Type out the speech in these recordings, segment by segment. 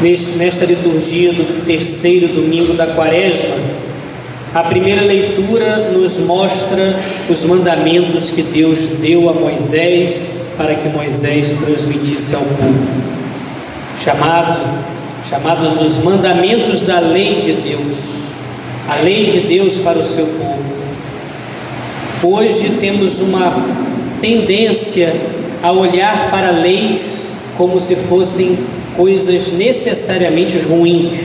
nesta liturgia do terceiro domingo da quaresma, a primeira leitura nos mostra os mandamentos que Deus deu a Moisés para que Moisés transmitisse ao povo. Chamado, chamados os mandamentos da lei de Deus, a lei de Deus para o seu povo. Hoje temos uma tendência a olhar para leis como se fossem coisas necessariamente ruins.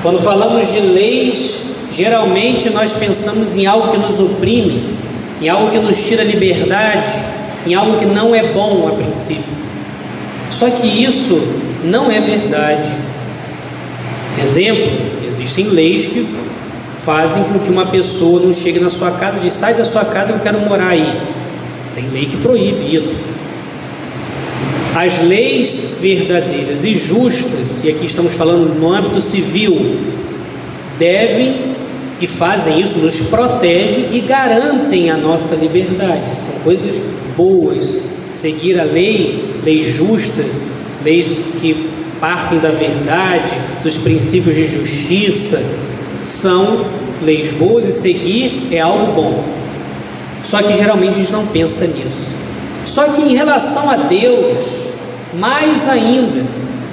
Quando falamos de leis, geralmente nós pensamos em algo que nos oprime, em algo que nos tira liberdade, em algo que não é bom a princípio. Só que isso não é verdade. Exemplo, existem leis que fazem com que uma pessoa não chegue na sua casa e diz: sai da sua casa, eu quero morar aí. Tem lei que proíbe isso. As leis verdadeiras e justas, e aqui estamos falando no âmbito civil, devem e fazem isso, nos protege e garantem a nossa liberdade. São coisas boas. Seguir a lei, leis justas, leis que partem da verdade, dos princípios de justiça, são leis boas e seguir é algo bom. Só que geralmente a gente não pensa nisso. Só que em relação a Deus, mais ainda,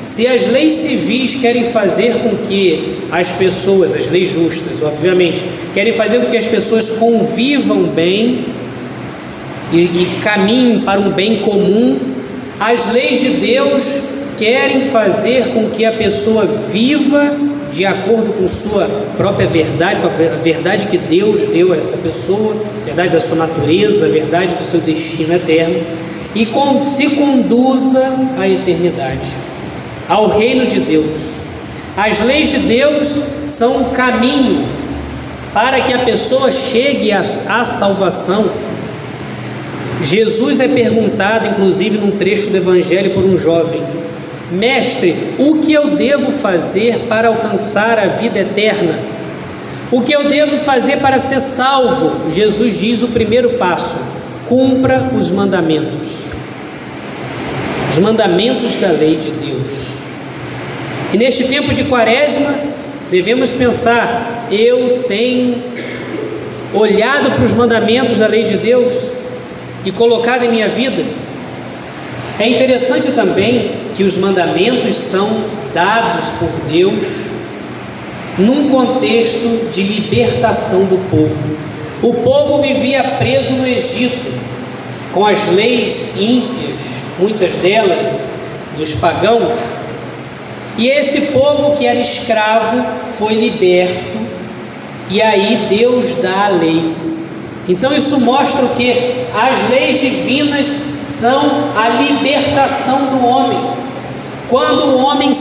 se as leis civis querem fazer com que as pessoas, as leis justas, obviamente, querem fazer com que as pessoas convivam bem e, e caminhem para um bem comum, as leis de Deus querem fazer com que a pessoa viva de acordo com sua própria verdade, com a verdade que Deus deu a essa pessoa, a verdade da sua natureza, a verdade do seu destino eterno e se conduza à eternidade, ao reino de Deus. As leis de Deus são um caminho para que a pessoa chegue à, à salvação. Jesus é perguntado, inclusive num trecho do Evangelho, por um jovem: Mestre, o que eu devo fazer para alcançar a vida eterna? O que eu devo fazer para ser salvo? Jesus diz o primeiro passo: cumpra os mandamentos. Os mandamentos da lei de Deus. E neste tempo de quaresma, devemos pensar: eu tenho olhado para os mandamentos da lei de Deus e colocado em minha vida? É interessante também que os mandamentos são dados por Deus num contexto de libertação do povo. O povo vivia preso no Egito, com as leis ímpias, muitas delas dos pagãos, e esse povo que era escravo foi liberto, e aí Deus dá a lei. Então isso mostra que? As leis divinas são a libertação do homem. Quando o homem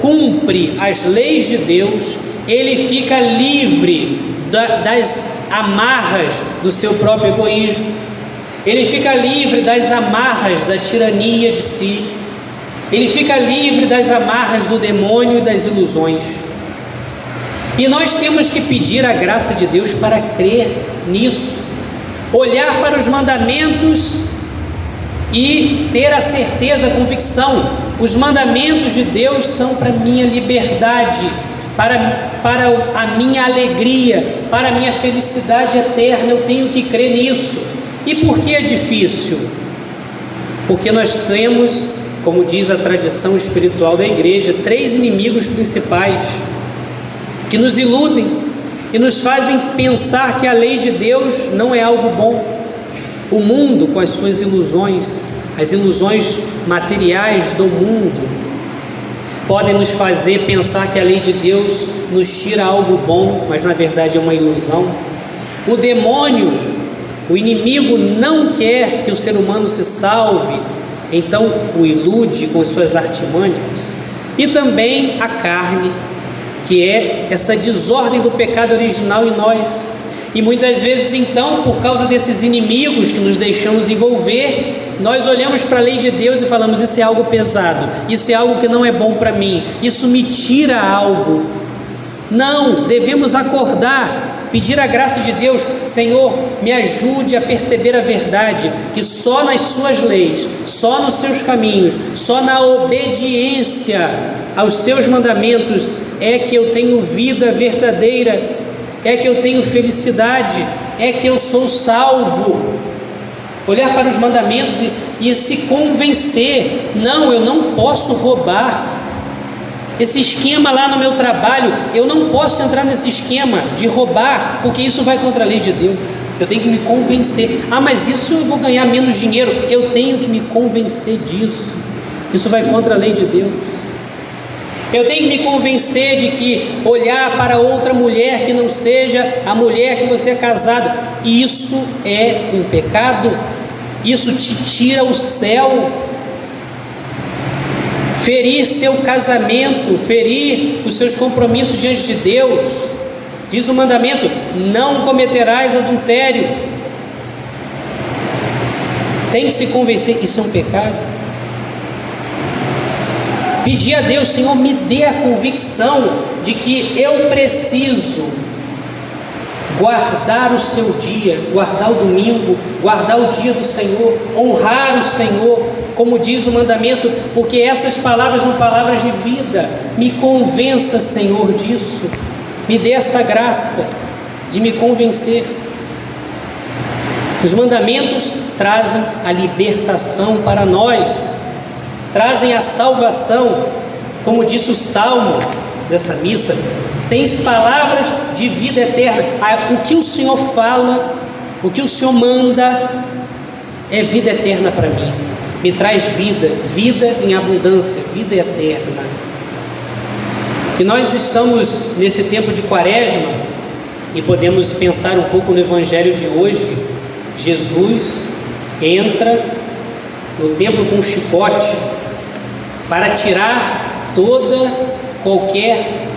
cumpre as leis de Deus, ele fica livre das amarras do seu próprio egoísmo, ele fica livre das amarras da tirania de si, ele fica livre das amarras do demônio e das ilusões. E nós temos que pedir a graça de Deus para crer nisso, olhar para os mandamentos e ter a certeza, a convicção: os mandamentos de Deus são para minha liberdade, para, para a minha alegria, para a minha felicidade eterna. Eu tenho que crer nisso. E por que é difícil? Porque nós temos, como diz a tradição espiritual da igreja, três inimigos principais que nos iludem e nos fazem pensar que a lei de Deus não é algo bom. O mundo, com as suas ilusões, as ilusões materiais do mundo, podem nos fazer pensar que a lei de Deus nos tira algo bom, mas na verdade é uma ilusão. O demônio, o inimigo, não quer que o ser humano se salve, então o ilude com suas artimanhas. E também a carne, que é essa desordem do pecado original em nós, e muitas vezes, então, por causa desses inimigos que nos deixamos envolver, nós olhamos para a lei de Deus e falamos: Isso é algo pesado, isso é algo que não é bom para mim, isso me tira algo. Não, devemos acordar pedir a graça de Deus, Senhor, me ajude a perceber a verdade, que só nas suas leis, só nos seus caminhos, só na obediência aos seus mandamentos é que eu tenho vida verdadeira, é que eu tenho felicidade, é que eu sou salvo. Olhar para os mandamentos e, e se convencer: não, eu não posso roubar, esse esquema lá no meu trabalho, eu não posso entrar nesse esquema de roubar, porque isso vai contra a lei de Deus. Eu tenho que me convencer. Ah, mas isso eu vou ganhar menos dinheiro. Eu tenho que me convencer disso. Isso vai contra a lei de Deus. Eu tenho que me convencer de que olhar para outra mulher que não seja a mulher que você é casado, isso é um pecado. Isso te tira o céu ferir seu casamento, ferir os seus compromissos diante de Deus. Diz o mandamento: não cometerás adultério. Tem que se convencer, isso é um pecado. Pedir a Deus, Senhor, me dê a convicção de que eu preciso guardar o seu dia, guardar o domingo, guardar o dia do Senhor, honrar o Senhor, como diz o mandamento, porque essas palavras são palavras de vida. Me convença, Senhor, disso. Me dê essa graça de me convencer. Os mandamentos trazem a libertação para nós, trazem a salvação, como disse o salmo dessa missa, tens palavras de vida eterna. Ah, o que o Senhor fala, o que o Senhor manda, é vida eterna para mim. Me traz vida, vida em abundância, vida eterna. E nós estamos nesse tempo de quaresma e podemos pensar um pouco no Evangelho de hoje. Jesus entra no templo com um chicote para tirar toda qualquer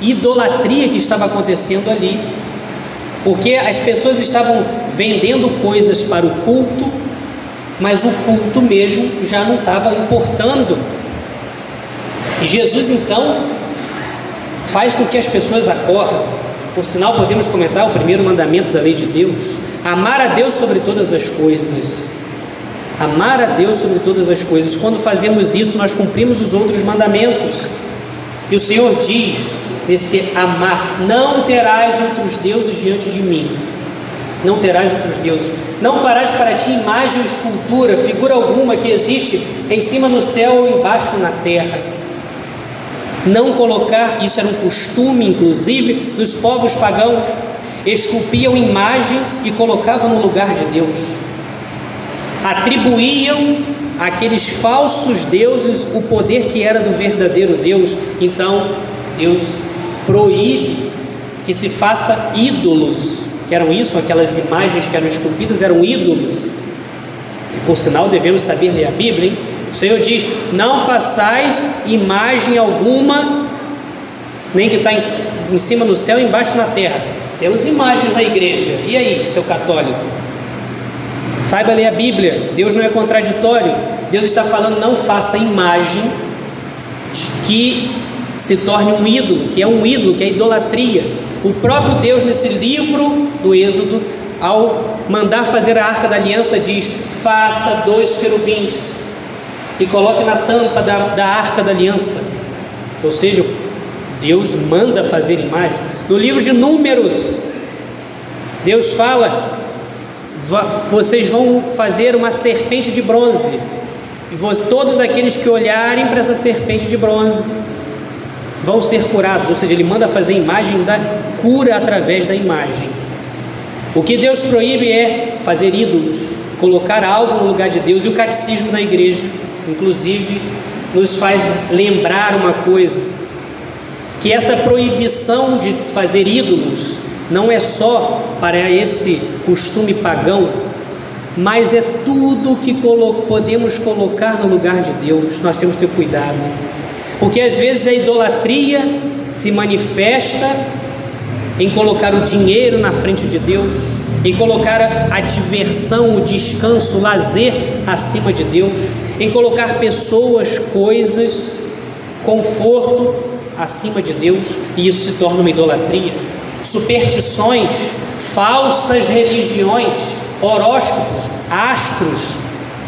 idolatria que estava acontecendo ali, porque as pessoas estavam vendendo coisas para o culto, mas o culto mesmo já não estava importando. E Jesus então faz com que as pessoas acordem. Por sinal, podemos comentar o primeiro mandamento da lei de Deus: amar a Deus sobre todas as coisas. Amar a Deus sobre todas as coisas. Quando fazemos isso, nós cumprimos os outros mandamentos. E o Senhor diz nesse amar: Não terás outros deuses diante de mim. Não terás outros deuses. Não farás para ti imagem ou escultura, figura alguma que existe em cima no céu ou embaixo na terra. Não colocar, isso era um costume, inclusive, dos povos pagãos, esculpiam imagens e colocavam no lugar de Deus. Atribuíam aqueles falsos deuses o poder que era do verdadeiro Deus. Então, Deus proíbe que se faça ídolos, que eram isso, aquelas imagens que eram esculpidas eram ídolos. E por sinal devemos saber ler a Bíblia, hein? O Senhor diz: Não façais imagem alguma, nem que está em, em cima no céu embaixo na terra. Temos imagens na igreja. E aí, seu católico? Saiba ler a Bíblia, Deus não é contraditório. Deus está falando, não faça imagem que se torne um ídolo, que é um ídolo, que é idolatria. O próprio Deus, nesse livro do Êxodo, ao mandar fazer a arca da aliança, diz: faça dois querubins e coloque na tampa da, da arca da aliança. Ou seja, Deus manda fazer imagem. No livro de Números, Deus fala vocês vão fazer uma serpente de bronze. E todos aqueles que olharem para essa serpente de bronze vão ser curados. Ou seja, ele manda fazer imagem da cura através da imagem. O que Deus proíbe é fazer ídolos, colocar algo no lugar de Deus. E o catecismo da igreja, inclusive, nos faz lembrar uma coisa: que essa proibição de fazer ídolos não é só para esse costume pagão, mas é tudo que podemos colocar no lugar de Deus. Nós temos que ter cuidado, porque às vezes a idolatria se manifesta em colocar o dinheiro na frente de Deus, em colocar a diversão, o descanso, o lazer acima de Deus, em colocar pessoas, coisas, conforto acima de Deus, e isso se torna uma idolatria. Superstições, falsas religiões, horóscopos, astros,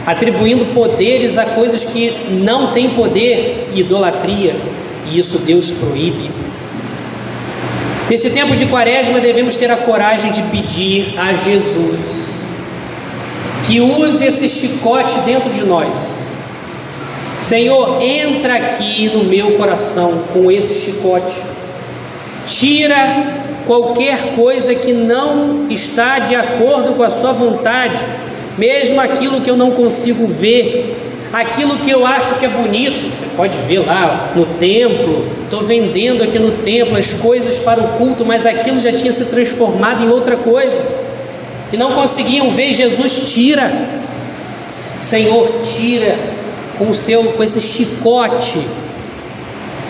atribuindo poderes a coisas que não têm poder, idolatria, e isso Deus proíbe. Nesse tempo de quaresma, devemos ter a coragem de pedir a Jesus que use esse chicote dentro de nós. Senhor, entra aqui no meu coração com esse chicote. Tira qualquer coisa que não está de acordo com a Sua vontade, mesmo aquilo que eu não consigo ver, aquilo que eu acho que é bonito. Você pode ver lá no templo, estou vendendo aqui no templo as coisas para o culto, mas aquilo já tinha se transformado em outra coisa e não conseguiam ver. Jesus tira, Senhor, tira com o seu, com esse chicote,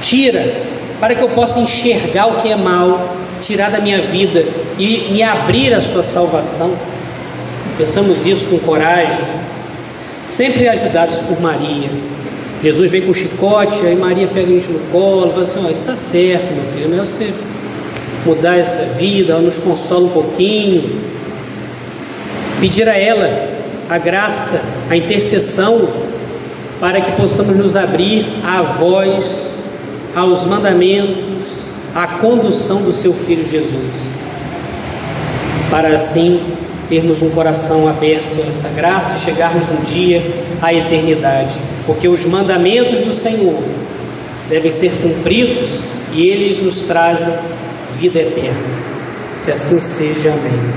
tira para que eu possa enxergar o que é mal, tirar da minha vida e me abrir a sua salvação. Pensamos isso com coragem, sempre ajudados por Maria. Jesus vem com o chicote, aí Maria pega a gente no colo, fala assim: olha, está certo, meu filho, é melhor você mudar essa vida, ela nos consola um pouquinho. Pedir a ela a graça, a intercessão, para que possamos nos abrir à voz, aos mandamentos, à condução do seu Filho Jesus, para assim termos um coração aberto a essa graça e chegarmos um dia à eternidade, porque os mandamentos do Senhor devem ser cumpridos e eles nos trazem vida eterna. Que assim seja, amém.